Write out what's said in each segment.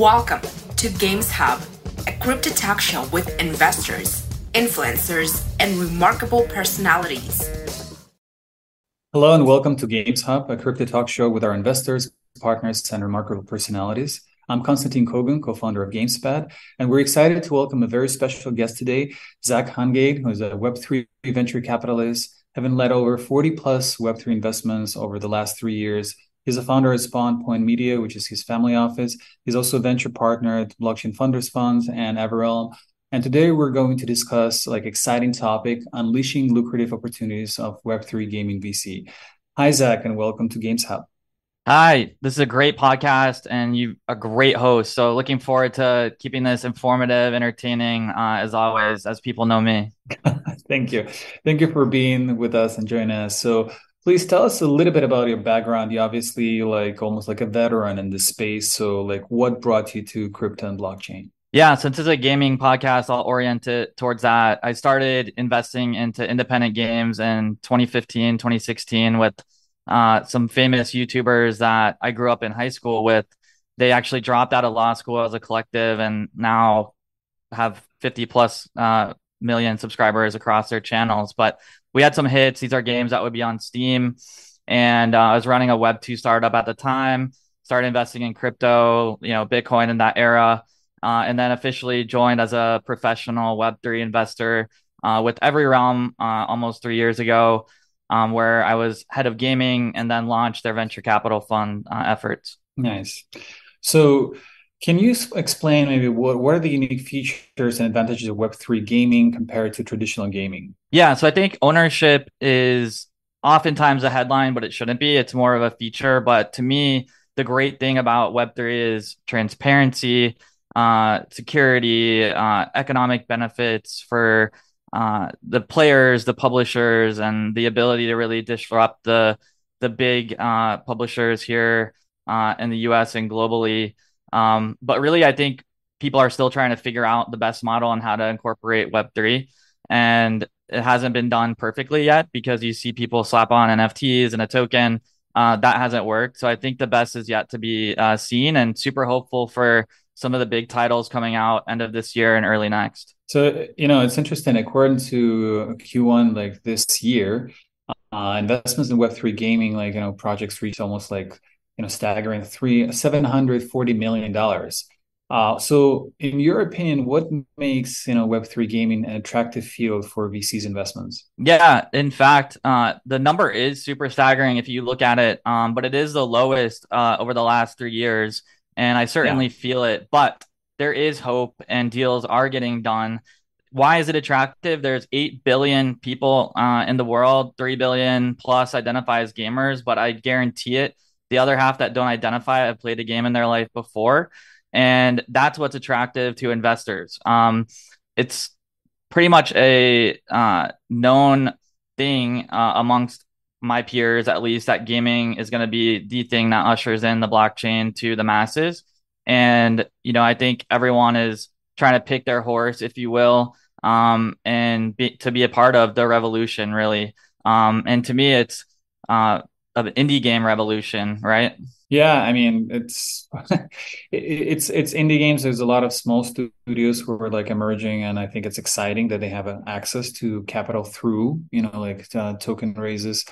Welcome to Games Hub, a crypto talk show with investors, influencers, and remarkable personalities. Hello and welcome to Games Hub, a crypto talk show with our investors, partners, and remarkable personalities. I'm Constantin Kogan, co-founder of GamesPad, and we're excited to welcome a very special guest today, Zach Hungate, who's a Web3 venture capitalist, having led over 40 plus Web3 investments over the last three years. He's a founder at Spawn Point Media, which is his family office. He's also a venture partner at Blockchain Founders Funds and Everyrealm. And today we're going to discuss like exciting topic, unleashing lucrative opportunities of Web3 gaming VC. Hi, Zach, and welcome to Games Hub. Hi, this is a great podcast and you a great host. So looking forward to keeping this informative, entertaining, uh, as always, as people know me. Thank you. Thank you for being with us and joining us. So please tell us a little bit about your background. You obviously like almost like a veteran in this space. So like what brought you to crypto and blockchain? Yeah, since it's a gaming podcast, I'll orient it towards that. I started investing into independent games in 2015, 2016 with uh, some famous YouTubers that I grew up in high school with. They actually dropped out of law school as a collective and now have 50 plus uh, million subscribers across their channels. But we had some hits. These are games that would be on Steam. And uh, I was running a Web2 startup at the time, started investing in crypto, you know, Bitcoin in that era. Uh, and then officially joined as a professional Web3 investor uh, with Everyrealm uh, almost three years ago um, where I was head of gaming and then launched their venture capital fund uh, efforts. Nice. So, can you explain maybe what, what are the unique features and advantages of Web3 gaming compared to traditional gaming? Yeah, so I think ownership is oftentimes a headline, but it shouldn't be. It's more of a feature. But to me, the great thing about Web3 is transparency, uh, security, uh, economic benefits for uh, the players, the publishers, and the ability to really disrupt the the big uh, publishers here uh, in the U.S. and globally. Um, but really, I think people are still trying to figure out the best model on how to incorporate Web three, and it hasn't been done perfectly yet because you see people slap on NFTs and a token. Uh, that hasn't worked. So I think the best is yet to be uh, seen, and super hopeful for some of the big titles coming out end of this year and early next. So, you know, it's interesting. According to Q1, like this year, uh, investments in Web3 gaming, like, you know, projects reached almost like, you know, staggering three, $740 million. Uh, so, in your opinion, what makes you know Web three gaming an attractive field for VCs investments? Yeah, in fact, uh, the number is super staggering if you look at it, um, but it is the lowest uh, over the last three years, and I certainly yeah. feel it. But there is hope and deals are getting done. Why is it attractive? There's 8 billion people uh, in the world, 3 billion plus identify as gamers, but I guarantee it, the other half that don't identify have played a game in their life before. And that's what's attractive to investors. Um, it's pretty much a uh, known thing uh, amongst my peers, at least, that gaming is going to be the thing that ushers in the blockchain to the masses. And, you know, I think everyone is trying to pick their horse, if you will, um, and be, to be a part of the revolution, really. Um, and to me, it's uh, an indie game revolution, right? Yeah, I mean, it's it's it's indie games. There's a lot of small studios who are like emerging, and I think it's exciting that they have access to capital through you know like uh, token raises.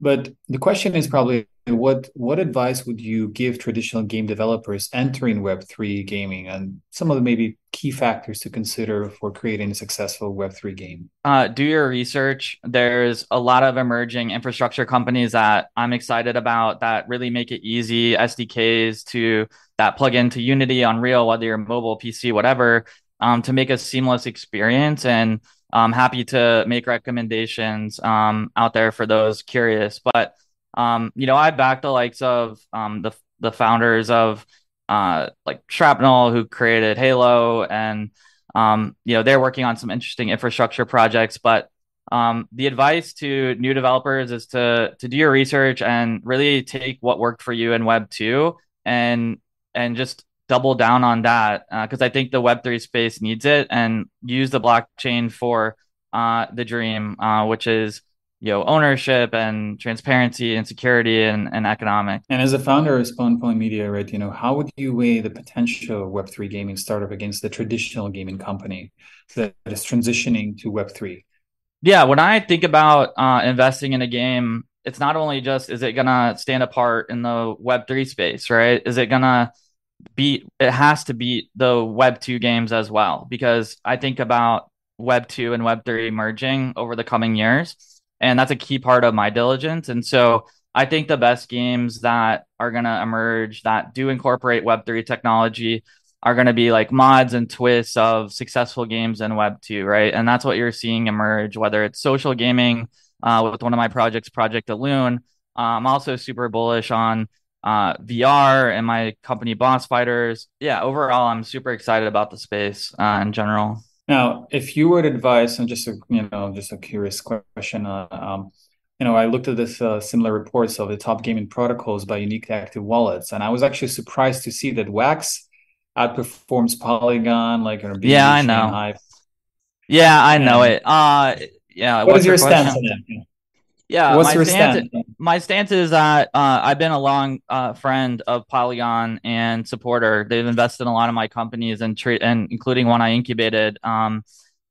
But the question is probably what what advice would you give traditional game developers entering Web3 gaming and some of the maybe key factors to consider for creating a successful Web3 game? Uh, do your research. There's a lot of emerging infrastructure companies that I'm excited about that really make it easy, SDKs to that plug into Unity, Unreal, whether you're mobile, PC, whatever, um, to make a seamless experience. And I'm happy to make recommendations um, out there for those curious. But um, you know, I back the likes of um, the the founders of uh, like Shrapnel, who created Halo, and um, you know, they're working on some interesting infrastructure projects. But um, the advice to new developers is to to do your research and really take what worked for you in Web two and and just double down on that because uh, I think the Web3 space needs it and use the blockchain for uh, the dream, uh, which is you know ownership and transparency and security and, and economic. And as a founder of spawn point media right you know how would you weigh the potential of web3 gaming startup against the traditional gaming company that is transitioning to web3 yeah when i think about uh, investing in a game it's not only just is it gonna stand apart in the web3 space right? Is it gonna beat it has to beat the web 2 games as well because i think about web 2 and web 3 merging over the coming years and that's a key part of my diligence. And so I think the best games that are going to emerge that do incorporate Web3 technology are going to be like mods and twists of successful games in Web2, right? And that's what you're seeing emerge, whether it's social gaming uh, with one of my projects, Project Elune. Uh, I'm also super bullish on uh, VR and my company Boss Fighters. Yeah, overall, I'm super excited about the space uh, in general. Now, if you would advise, and just a you know, just a curious question, uh, um, you know, I looked at this uh, similar reports of the top gaming protocols by unique active wallets, and I was actually surprised to see that Wax outperforms Polygon, like or yeah, I know. Yeah, I know and, it. Uh, yeah. What is your, your stance on it? Yeah, What's my stance? My stance is that uh, I've been a long uh, friend of Polygon and supporter. They've invested in a lot of my companies and treat and including one I incubated. Um,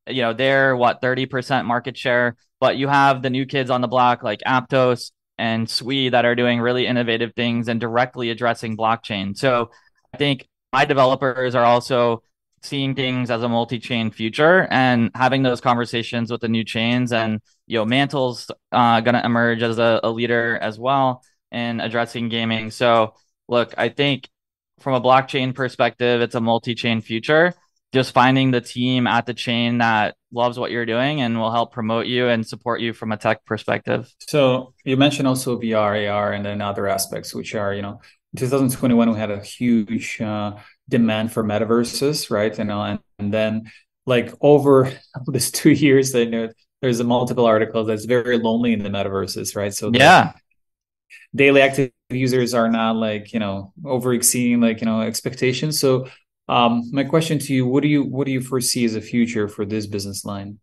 you know, they're what thirty percent market share, but you have the new kids on the block like Aptos and Sui that are doing really innovative things and directly addressing blockchain. So I think my developers are also seeing things as a multi-chain future and having those conversations with the new chains and you know mantle's uh, going to emerge as a, a, leader as well in addressing gaming. So look i think from a blockchain perspective it's a multi-chain future. Just finding the team at the chain that loves what you're doing and will help promote you and support you from a tech perspective. So you mentioned also vr ar and then other aspects which are you know 2021 we had a huge uh, demand for metaverses, right? You know, and, and then like over this two years, I know there's a multiple articles that's very lonely in the metaverses, right? So yeah, daily active users are not like you know over exceeding like you know expectations. So um, my question to you: What do you what do you foresee as a future for this business line?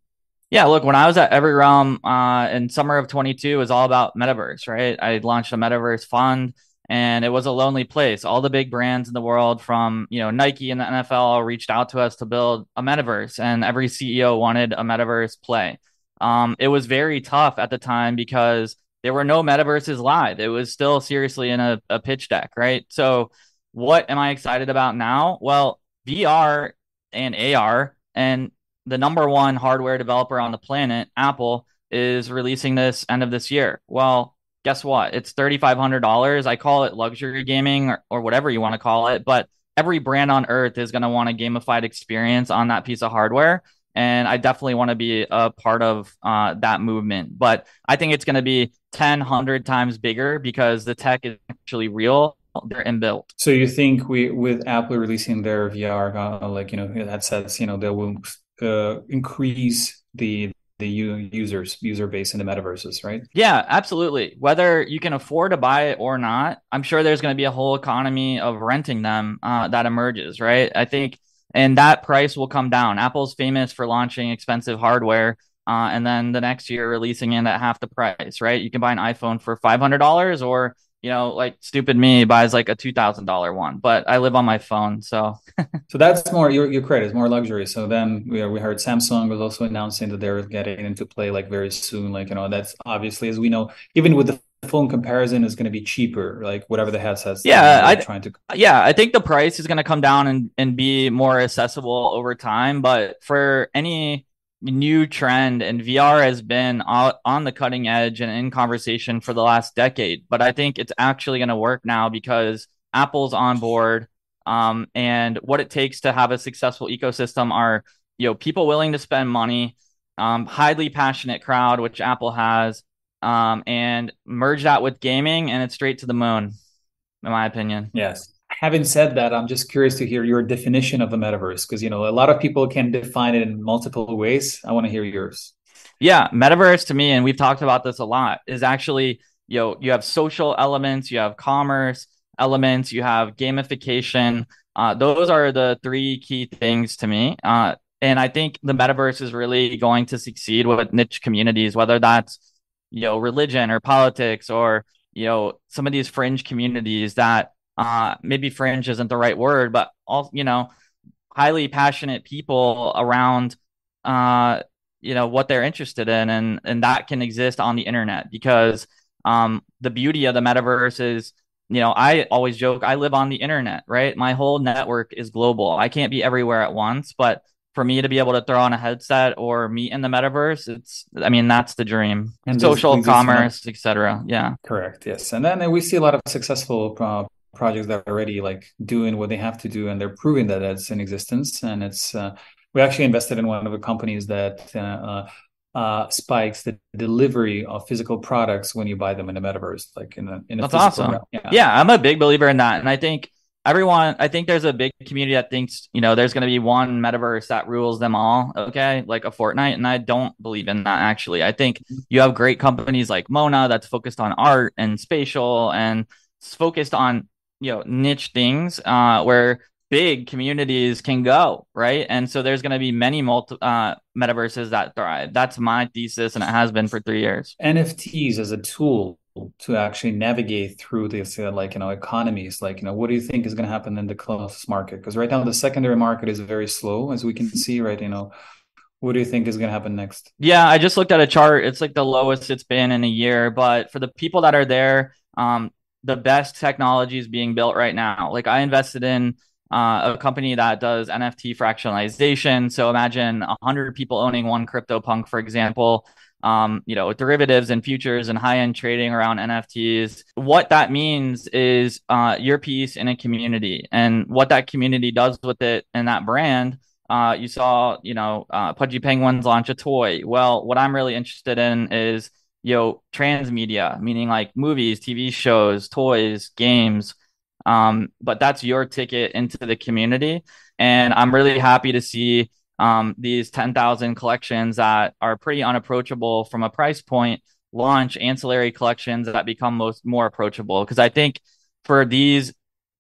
Yeah, look, when I was at Everyrealm uh, in summer of 22, it was all about metaverse, right? I launched a metaverse fund and it was a lonely place. All the big brands in the world, from you know Nike and the NFL, reached out to us to build a metaverse, and every CEO wanted a metaverse play. Um, it was very tough at the time because there were no metaverses live. It was still seriously in a, a pitch deck, right? So, what am I excited about now? Well, VR and AR, and the number one hardware developer on the planet, Apple, is releasing this end of this year. Well, guess what? It's $3,500. I call it luxury gaming or, or whatever you want to call it, but every brand on earth is going to want a gamified experience on that piece of hardware. And I definitely want to be a part of uh, that movement. But I think it's going to be 10, 100 times bigger because the tech is actually real. They're inbuilt. So you think we, with Apple releasing their VR, uh, like, you know, headsets, you know, they will uh, increase the the users user base in the metaverses right? Yeah absolutely. Whether you can afford to buy it or not i'm sure there's going to be a whole economy of renting them uh, that emerges right? I think and that price will come down. Apple's famous for launching expensive hardware uh, and then the next year releasing it at half the price right? You can buy an iphone for $500 or you know, like stupid me buys like a two thousand dollar one, but I live on my phone, so. so that's more your your credit is more luxury. So then we we heard Samsung was also announcing that they're getting into play like very soon. Like you know, that's obviously as we know, even with the phone comparison is going to be cheaper like whatever the headsets yeah i trying to yeah i think the price is going to come down and, and be more accessible over time but for any new trend and VR has been on the cutting edge and in conversation for the last decade. But I think it's actually going to work now because Apple's on board. Um, and what it takes to have a successful ecosystem are, you know, people willing to spend money, um, highly passionate crowd, which Apple has, um, and merge that with gaming and it's straight to the moon, in my opinion. Yes having said that, I'm just curious to hear your definition of the metaverse because you know a lot of people can define it in multiple ways. I want to hear yours. Yeah, metaverse to me, and we've talked about this a lot, is actually you know you have social elements, you have commerce elements, you have gamification. Uh, those are the three key things to me. Uh, and I think the metaverse is really going to succeed with niche communities, whether that's you know religion or politics or you know some of these fringe communities that uh, maybe fringe isn't the right word, but all you know highly passionate people around uh, you know what they're interested in and and that can exist on the internet because um, the beauty of the metaverse is you know i always joke i live on the internet right? My whole network is global. I can't be everywhere at once but for me to be able to throw on a headset or meet in the metaverse it's i mean that's the dream. And social commerce etc yeah. Correct yes. And then we see a lot of successful uh, projects that are already like doing what they have to do and they're proving that it's in existence. And it's uh, we actually invested in one of the companies that uh, uh, uh, spikes the delivery of physical products when you buy them in the metaverse, like in a in a That's awesome. Yeah. yeah, I'm a big believer in that, and I think everyone i think there's a big community that thinks you know there's going to be one metaverse that rules them all okay? Like a fortnite and i don't believe in that actually. I think you have great companies like mona that's focused on art and spatial and focused on you know niche things uh, where big communities can go, right? And so there's going to be many multi uh, metaverses that thrive. That's my thesis, and it has been for three years. NFTs as a tool to actually navigate through this, uh, like you know, economies. Like you know, what do you think is going to happen in the closest market? Because right now the secondary market is very slow, as we can see, right? You know. What do you think is going to happen next? Yeah, I just looked at a chart. It's like the lowest it's been in a year. But for the people that are there, um, the best technology is being built right now. Like I invested in uh, a company that does NFT fractionalization. So imagine 100 people owning one CryptoPunk, for example. Um, you know, derivatives and futures and high end trading around NFTs. What that means is uh, your piece in a community and what that community does with it and that brand. Uh, you saw, you know, uh, Pudgy Penguins launch a toy. Well, what I'm really interested in is, you know, transmedia, meaning like movies, TV shows, toys, games um, but that's your ticket into the community. And I'm really happy to see um, these 10,000 collections that are pretty unapproachable from a price point launch ancillary collections that become most more approachable. Because I think for these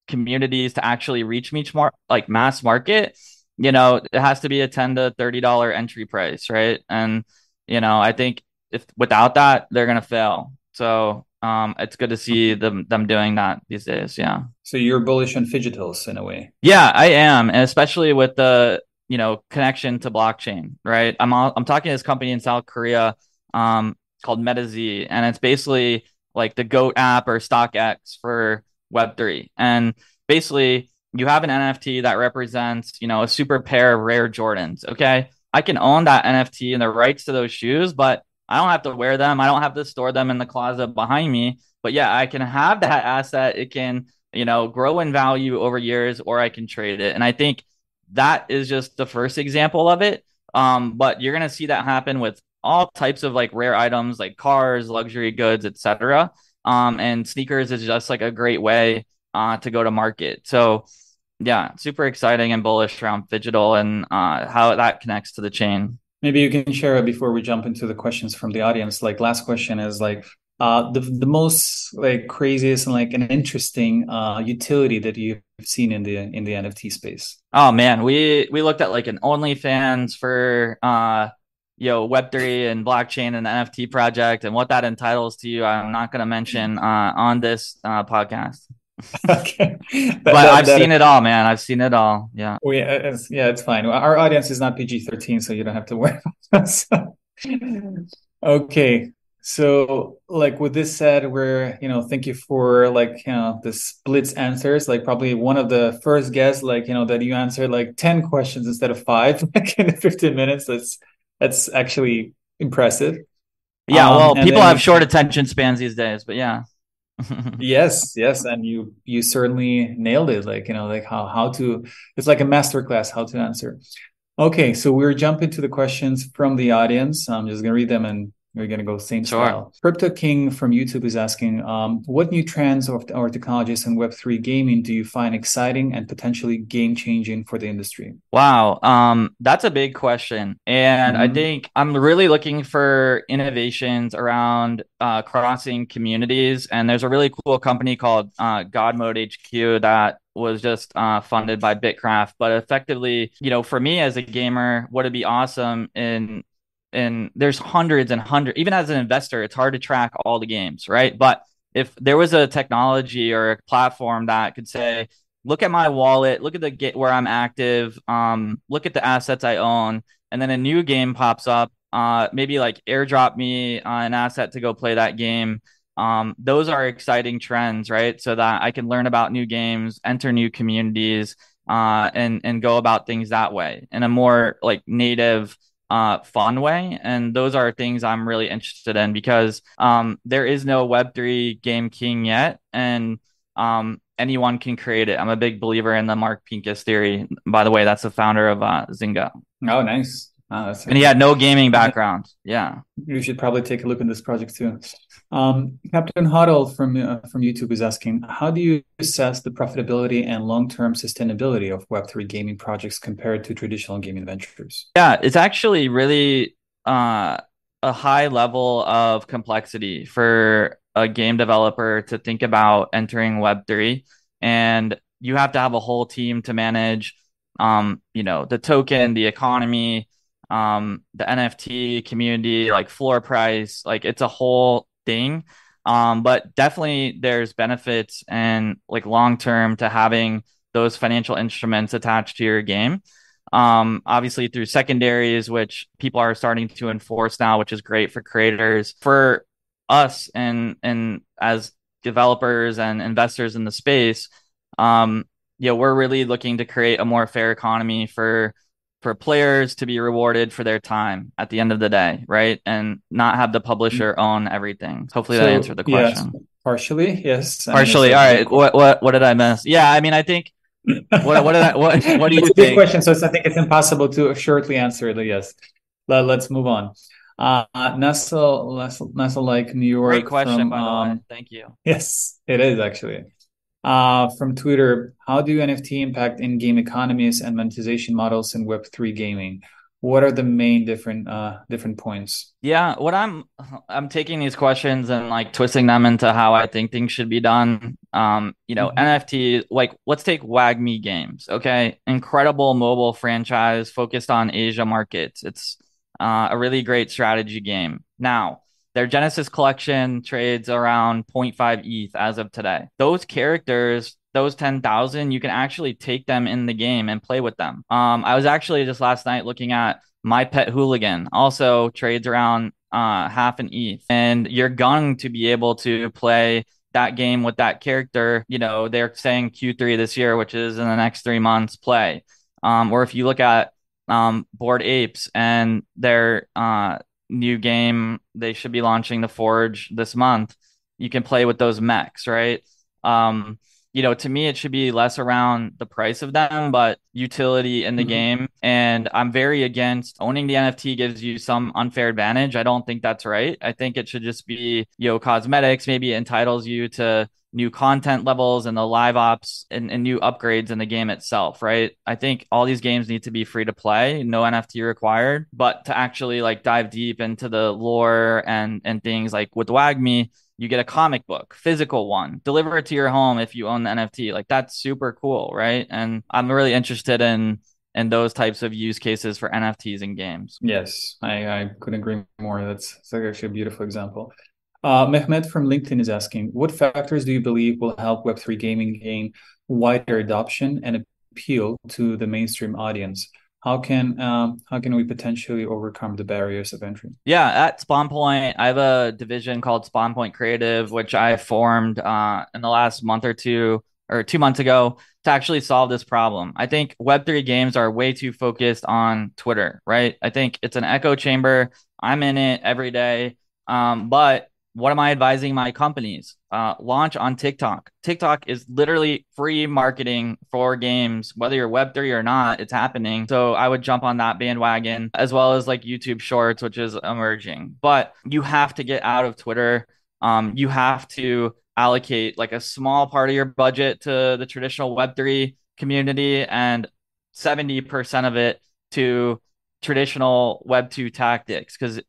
communities to actually reach me more like mass market, you know, it has to be a 10 to $30 entry price, right? And, you know, I think if without that, they're going to fail. So um, it's good to see them them doing that these days. Yeah. So you're bullish on Phygitals in a way. Yeah, I am, and especially with the you know connection to blockchain. Right. I'm all, I'm talking to this company in South Korea um, called MetaZ, and it's basically like the Goat app or StockX for Web three, and basically you have an NFT that represents you know a super pair of rare Jordans. Okay. I can own that NFT and the rights to those shoes, but I don't have to wear them. I don't have to store them in the closet behind me. But yeah, I can have that asset. It can, you know, grow in value over years, or I can trade it. And I think that is just the first example of it. Um, but you're gonna see that happen with all types of like rare items, like cars, luxury goods, etc. Um, and sneakers is just like a great way uh, to go to market. So yeah, super exciting and bullish around digital and uh, how that connects to the chain. Maybe you can share it before we jump into the questions from the audience. Like last question is like uh, the the most like craziest and like an interesting uh, utility that you've seen in the in the NFT space. Oh man, we we looked at like an OnlyFans for uh you know Web3 and blockchain and NFT project and what that entitles to you. I'm not going to mention uh, on this uh, podcast. okay. but that, I've that, seen it all, man. I've seen it all. Yeah. Oh, yeah, it's, yeah, it's fine. Our audience is not PG 13, so you don't have to worry okay. So, like with this said, we're, you know, thank you for like, you know, the splits answers. Like, probably one of the first guests, like, you know, that you answered like 10 questions instead of five, like in 15 minutes. That's, that's actually impressive. Yeah. Um, well, people have short attention spans these days, but yeah yes yes and you you certainly nailed it like you know like how how to it's like a master class how to answer. Okay so we're jumping to the questions from the audience. I'm just gonna read them and we're going to go same sure. style. Crypto King from YouTube is asking, um, what new trends or, or technologies in Web3 gaming do you find exciting and potentially game changing for the industry? Wow, um, that's a big question. And mm-hmm. I think I'm really looking for innovations around uh, crossing communities. And there's a really cool company called uh, God Mode HQ that was just uh, funded by Bitkraft. But effectively, you know, for me as a gamer, what would be awesome in and there's hundreds and hundreds. Even as an investor, it's hard to track all the games, right? But if there was a technology or a platform that could say, look at my wallet, look at the get where I'm active, um, look at the assets I own, and then a new game pops up. Uh, maybe like airdrop me uh, an asset to go play that game. Um, those are exciting trends, right? So that I can learn about new games, enter new communities, uh, and and go about things that way in a more like native uh, fun way. And those are things I'm really interested in because um, there is no Web3 game king yet. And um, anyone can create it. I'm a big believer in the Mark Pincus theory. By the way, that's the founder of uh, Zynga. Oh, nice. Oh, and he had no gaming background. Yeah. You should probably take a look at this project too. Um, Captain Huddle from uh, from YouTube is asking, how do you assess the profitability and long term sustainability of Web3 gaming projects compared to traditional gaming ventures? Yeah, it's actually really uh, a high level of complexity for a game developer to think about entering Web3. And you have to have a whole team to manage, um, you know, the token, the economy, um, the NFT community, like floor price, like it's a whole thing. Um, but definitely there's benefits and like long term to having those financial instruments attached to your game. Um, obviously through secondaries, which people are starting to enforce now, which is great for creators. For us and and as developers and investors in the space, um, you know, we're really looking to create a more fair economy for for players to be rewarded for their time at the end of the day, right? And not have the publisher own everything. Hopefully so, that answered the question. Yes, partially, yes. Partially. All right. What what what did I miss? Yeah, I mean, I think. what what did I, what what do you it's think? a big question, so I think it's impossible to shortly answer it. Yes. Let, let's move on. Uh, Nestle, Nestle, Nestle, like New York. Great question, from, by the um, way. Thank you. Yes, it is actually. Uh, from Twitter, how do NFT impact in-game economies and monetization models in Web3 gaming? What are the main different uh, different points? Yeah, what I'm I'm taking these questions and like twisting them into how I think things should be done. Um, you know, mm-hmm. NFT, like let's take WAGMI Games, okay? Incredible mobile franchise focused on Asia markets. It's uh, a really great strategy game. Now, their Genesis collection trades around 0.5 ETH as of today. Those characters, those 10,000, you can actually take them in the game and play with them. Um, I was actually just last night looking at my pet hooligan, also trades around uh, half an ETH, and you're going to be able to play that game with that character. You know, they're saying Q3 this year, which is in the next three months play. Um, or if you look at um, Bored Apes and their uh, new game. They should be launching the Forge this month. You can play with those mechs, right? Um, you know, to me, it should be less around the price of them, but utility in the mm-hmm. game. And I'm very against owning the NFT gives you some unfair advantage. I don't think that's right. I think it should just be, you know, cosmetics. Maybe it entitles you to new content levels and the live ops and, and, new upgrades in the game itself, right? I think all these games need to be free to play, no NFT required, but to actually like dive deep into the lore and and things like with WAGMI, you get a comic book, physical one, deliver it to your home if you own the NFT. Like that's super cool, right? And I'm really interested in in those types of use cases for NFTs in games. Yes, I, I couldn't agree more. That's, that's actually a beautiful example. Uh, Mehmet from LinkedIn is asking, what factors do you believe will help Web3 gaming gain wider adoption and appeal to the mainstream audience? How can um, how can we potentially overcome the barriers of entry? Yeah, at Spawn Point, I have a division called Spawn Point Creative, which I formed uh, in the last month or two or two months ago to actually solve this problem. I think Web3 games are way too focused on Twitter, right? I think it's an echo chamber. I'm in it every day. Um, but what am I advising my companies? Uh, launch on TikTok. TikTok is literally free marketing for games, whether you're Web3 or not, it's happening. So I would jump on that bandwagon as well as like YouTube Shorts, which is emerging. But you have to get out of Twitter. Um, you have to allocate like a small part of your budget to the traditional Web3 community and 70% of it to traditional Web2 tactics. Because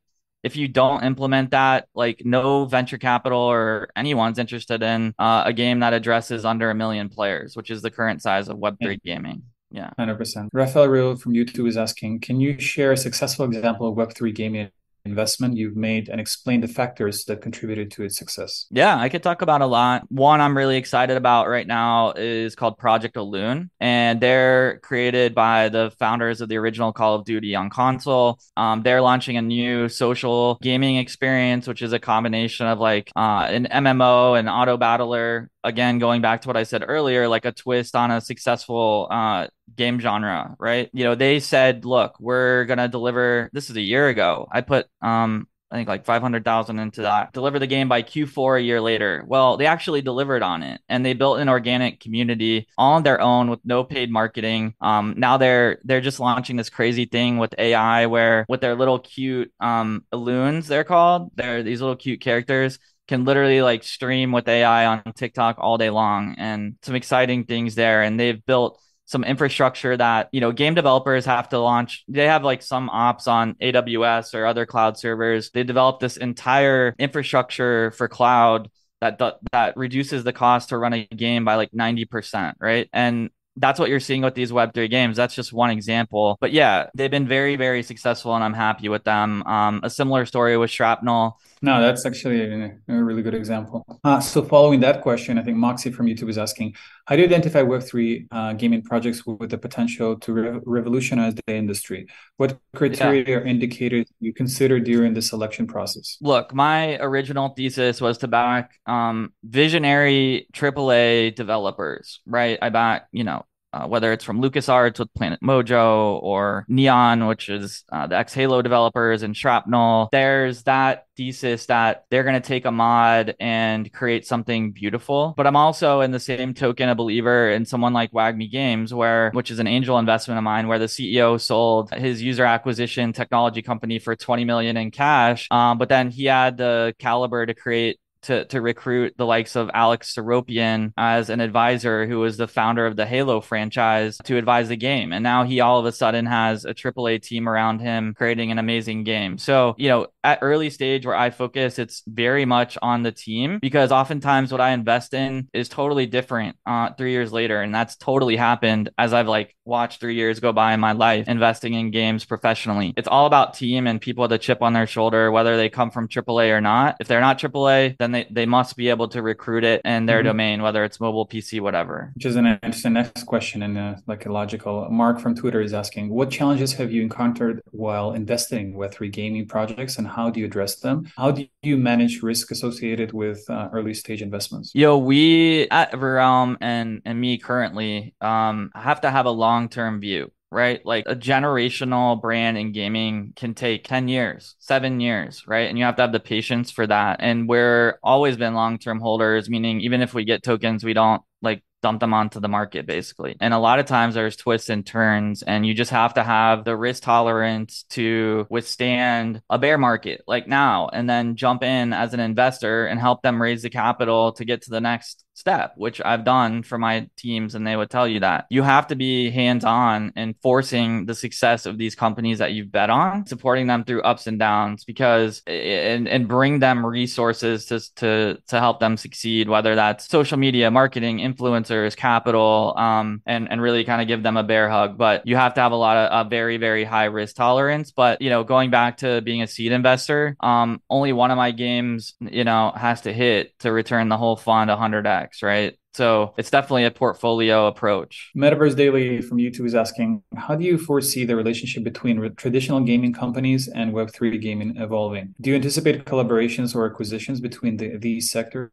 if you don't implement that, like no venture capital or anyone's interested in uh, a game that addresses under a million players, which is the current size of Web3 gaming. Yeah. 100%. Rafael Rio from YouTube is asking Can you share a successful example of Web3 gaming investment you've made and explain the factors that contributed to its success. Yeah, I could talk about a lot. One I'm really excited about right now is called Project Elune, and they're created by the founders of the original Call of Duty on console. Um, they're launching a new social gaming experience, which is a combination of like uh, an MMO and auto battler again going back to what i said earlier like a twist on a successful uh, game genre right you know they said look we're gonna deliver this is a year ago i put um I think like 500,000 into that. Deliver the game by Q4 a year later. Well, they actually delivered on it and they built an organic community on their own with no paid marketing. Um, now they're they're just launching this crazy thing with AI where with their little cute um Elunes they're called. They're these little cute characters can literally like stream with AI on TikTok all day long and some exciting things there. And they've built some infrastructure that, you know, game developers have to launch. They have like some ops on AWS or other cloud servers. They developed this entire infrastructure for cloud that that reduces the cost to run a game by like 90%, right? And that's what you're seeing with these Web3 games. That's just one example. But yeah, they've been very, very successful and I'm happy with them. Um, a similar story with Shrapnel. No, that's actually a, a really good example. Uh, so, following that question, I think Moxie from YouTube is asking How do you identify Web3 uh, gaming projects with the potential to re- revolutionize the industry? What criteria yeah. or indicators you consider during the selection process? Look, my original thesis was to back um, visionary AAA developers, right? I back, you know, uh, whether it's from LucasArts with Planet Mojo or Neon, which is uh, the ex Halo developers, and Shrapnel. There's that thesis that they're going to take a mod and create something beautiful. But I'm also, in the same token, a believer in someone like WAGMI Games, where which is an angel investment of mine, where the CEO sold his user acquisition technology company for 20 million in cash. Um, but then he had the caliber to create to to recruit the likes of Alex Seropian as an advisor who was the founder of the Halo franchise to advise the game. And now he all of a sudden has a AAA team around him creating an amazing game. So, you know, at early stage where I focus, it's very much on the team because oftentimes what I invest in is totally different uh, three years later. And that's totally happened as I've like watched three years go by in my life investing in games professionally. It's all about team and people with a chip on their shoulder, whether they come from AAA or not. If they're not AAA, then they, they must be able to recruit it in their mm-hmm. domain, whether it's mobile, PC, whatever. Which is an interesting next question and uh, like a logical. Mark from Twitter is asking, what challenges have you encountered while investing with Web3 gaming projects and how do you address them? How do you manage risk associated with uh, early stage investments? Yo, we at Realm and, and me currently um, have to have a long term view right? Like a generational brand in gaming can take 10 years, seven years, right? And you have to have the patience for that. And we're always been long term holders, meaning even if we get tokens, we don't like dump them onto the market basically. And a lot of times there's twists and turns and you just have to have the risk tolerance to withstand a bear market like now and then jump in as an investor and help them raise the capital to get to the next step, which I've done for my teams, and they would tell you that you have to be hands on in forcing the success of these companies that you've bet on, supporting them through ups and downs, because and and bring them resources to to to help them succeed, whether that's social media, marketing, influencers, capital, um, and and really kind of give them a bear hug. But you have to have a lot of a very very high risk tolerance. But you know, going back to being a seed investor, um, only one of my games, you know, has to hit to return the whole fund 100x right? So it's definitely a portfolio approach. Metaverse Daily from YouTube is asking, how do you foresee the relationship between traditional gaming companies and Web3 gaming evolving? Do you anticipate collaborations or acquisitions between the, these sectors?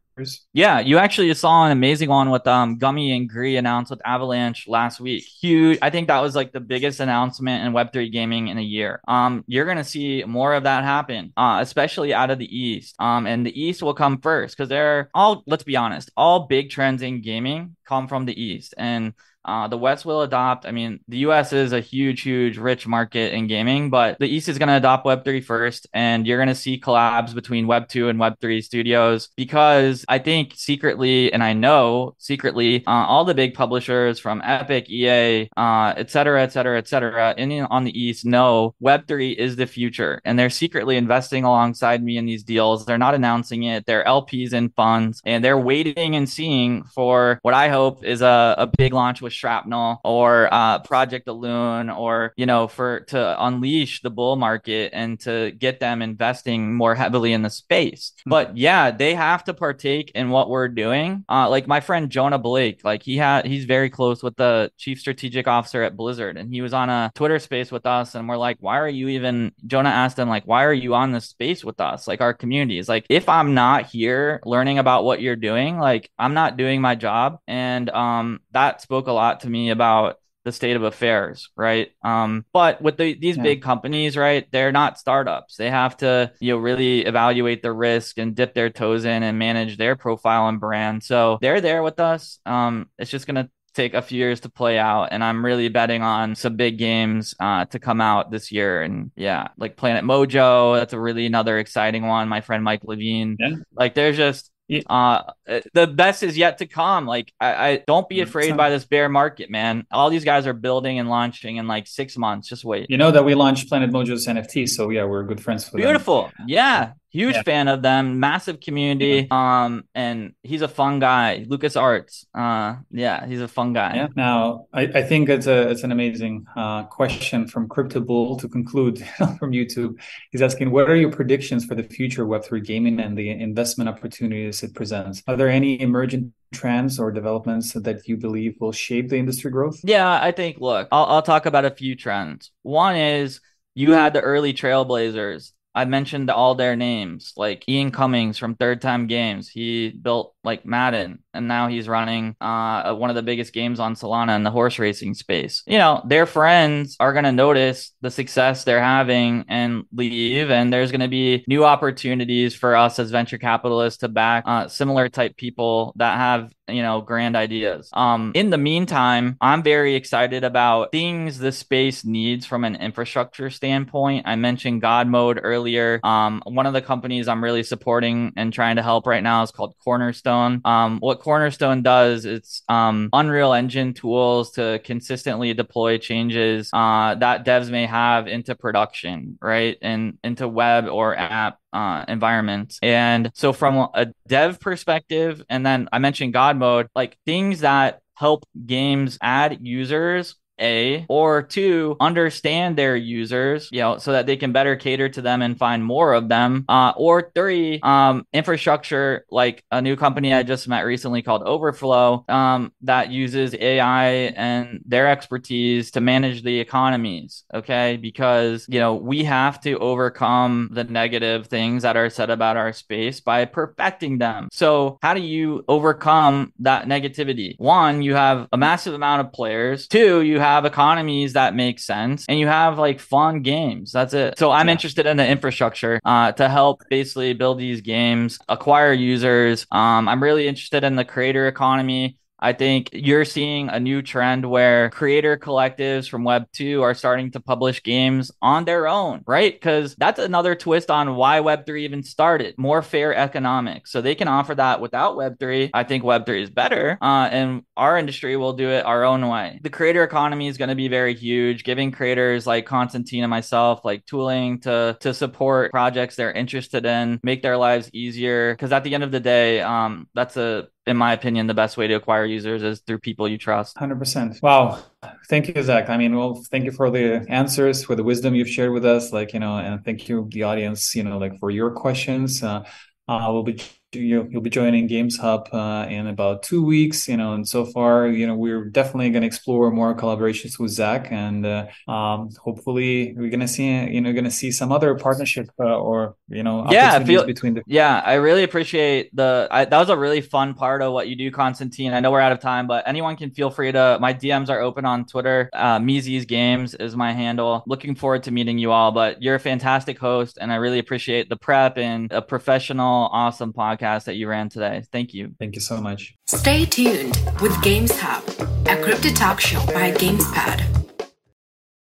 Yeah, you actually saw an amazing one with um gumi and Gree announced with Avalanche last week. Huge. I think that was like the biggest announcement in Web3 gaming in a year. Um, you're gonna see more of that happen, uh, especially out of the East. Um, and the East will come first because they're all. Let's be honest, all big trends in gaming come from the East, and uh, the West will adopt. I mean, the US is a huge, huge, rich market in gaming, but the East is going to adopt Web3 first. And you're going to see collabs between Web2 and Web3 studios because I think secretly, and I know secretly, uh, all the big publishers from Epic, EA, uh, et cetera, et cetera, et cetera, in, on the East know Web3 is the future. And they're secretly investing alongside me in these deals. They're not announcing it. They're LPs and funds, and they're waiting and seeing for what I hope is a, a big launch with with Shrapnel or uh, Project Elune or, you know, for to unleash the bull market and to get them investing more heavily in the space. Mm-hmm. But yeah, they have to partake in what we're doing. Uh, like my friend Jonah Blake, like he had, he's very close with the chief strategic officer at Blizzard, and he was on a Twitter space with us, and we're like, why are you even? Jonah asked him like, why are you on this space with us? Like our community is like, if I'm not here learning about what you're doing, like I'm not doing my job, and um, that spoke a lot to me about the state of affairs, right? Um, but with the, these yeah. big companies, right, they're not startups. They have to, you know, really evaluate the risk and dip their toes in and manage their profile and brand. So they're there with us. Um, it's just gonna take a few years to play out and i'm really betting on some big games uh, to come out this year and yeah like planet mojo that's a really another exciting one my friend mike levine yeah. like there's just uh, the best is yet to come. Like, I, I don't be afraid by this bear market, man. All these guys are building and launching in like six months. Just wait. You know that we launched Planet Mojo's NFT, so yeah, we're good friends with Beautiful. Them. Yeah, huge yeah. fan of them massive community um and he's a fun guy. Lucas arts uh yeah he's a fun guy. Yeah now i, I think it's a it's an amazing uh question from crypto bull to conclude from youtube. He's asking what are your predictions for the future web3 gaming and the investment opportunities it presents? Are there any emerging trends or developments that you believe will shape the industry growth? Yeah i think look i'll, I'll talk about a few trends. One is you had the early trailblazers I mentioned all their names, like Ian Cummings from Third Time Games. He built like Madden, and now he's running uh, one of the biggest games on Solana in the horse racing space. You know, their friends are going to notice the success they're having and leave, and there's going to be new opportunities for us as venture capitalists to back uh, similar type people that have you know grand ideas. Um in the meantime i'm very excited about things the space needs from an infrastructure standpoint. I mentioned god mode earlier. Um one of the companies i'm really supporting and trying to help right now is called cornerstone um what cornerstone does it's um unreal engine tools to consistently deploy changes uh that devs may have into production right and into web or app uh, environment. And so, from a dev perspective, and then I mentioned God mode, like things that help games add users a or two understand their users you know so that they can better cater to them and find more of them. Uh, or three um, infrastructure like a new company i just met recently called overflow um, that uses ai and their expertise to manage the economies okay? Because you know we have to overcome the negative things that are said about our space by perfecting them. So how do you overcome that negativity? One you have a massive amount of players. Two you have economies that make sense and you have like fun games. That's it. So I'm yeah. interested in the infrastructure uh, to help basically build these games, acquire users. Um, I'm really interested in the creator economy. I think you're seeing a new trend where creator collectives from Web 2 are starting to publish games on their own, right? Because that's another twist on why Web 3 even started more fair economics. So they can offer that without Web 3. I think Web 3 is better. Uh, and our industry will do it our own way. The creator economy is going to be very huge, giving creators like Constantine and myself like tooling to, to support projects they're interested in, make their lives easier. Because at the end of the day, um, that's a in my opinion, the best way to acquire users is through people you trust. 100%. Wow. Thank you, Zach. I mean, well, thank you for the answers, for the wisdom you've shared with us. Like, you know, and thank you, the audience, you know, like for your questions. Uh, uh, we'll be you, will be joining Games Hub uh, in about two weeks, you know, and so far, you know, we're definitely going to explore more collaborations with Zach, and uh, um, hopefully, we're going to see, you know, going to see some other partnership uh, or you know, yeah, I feel, between the. Yeah, I really appreciate the. I, that was a really fun part of what you do, Constantine. I know we're out of time, but anyone can feel free to. My DMs are open on Twitter. Uh, Meezy's Games is my handle. Looking forward to meeting you all, but you're a fantastic host, and I really appreciate the prep and a professional, awesome podcast podcast that you ran today. Thank you. Thank you so much. Stay tuned with Games Hub, a crypto talk show by GamesPad.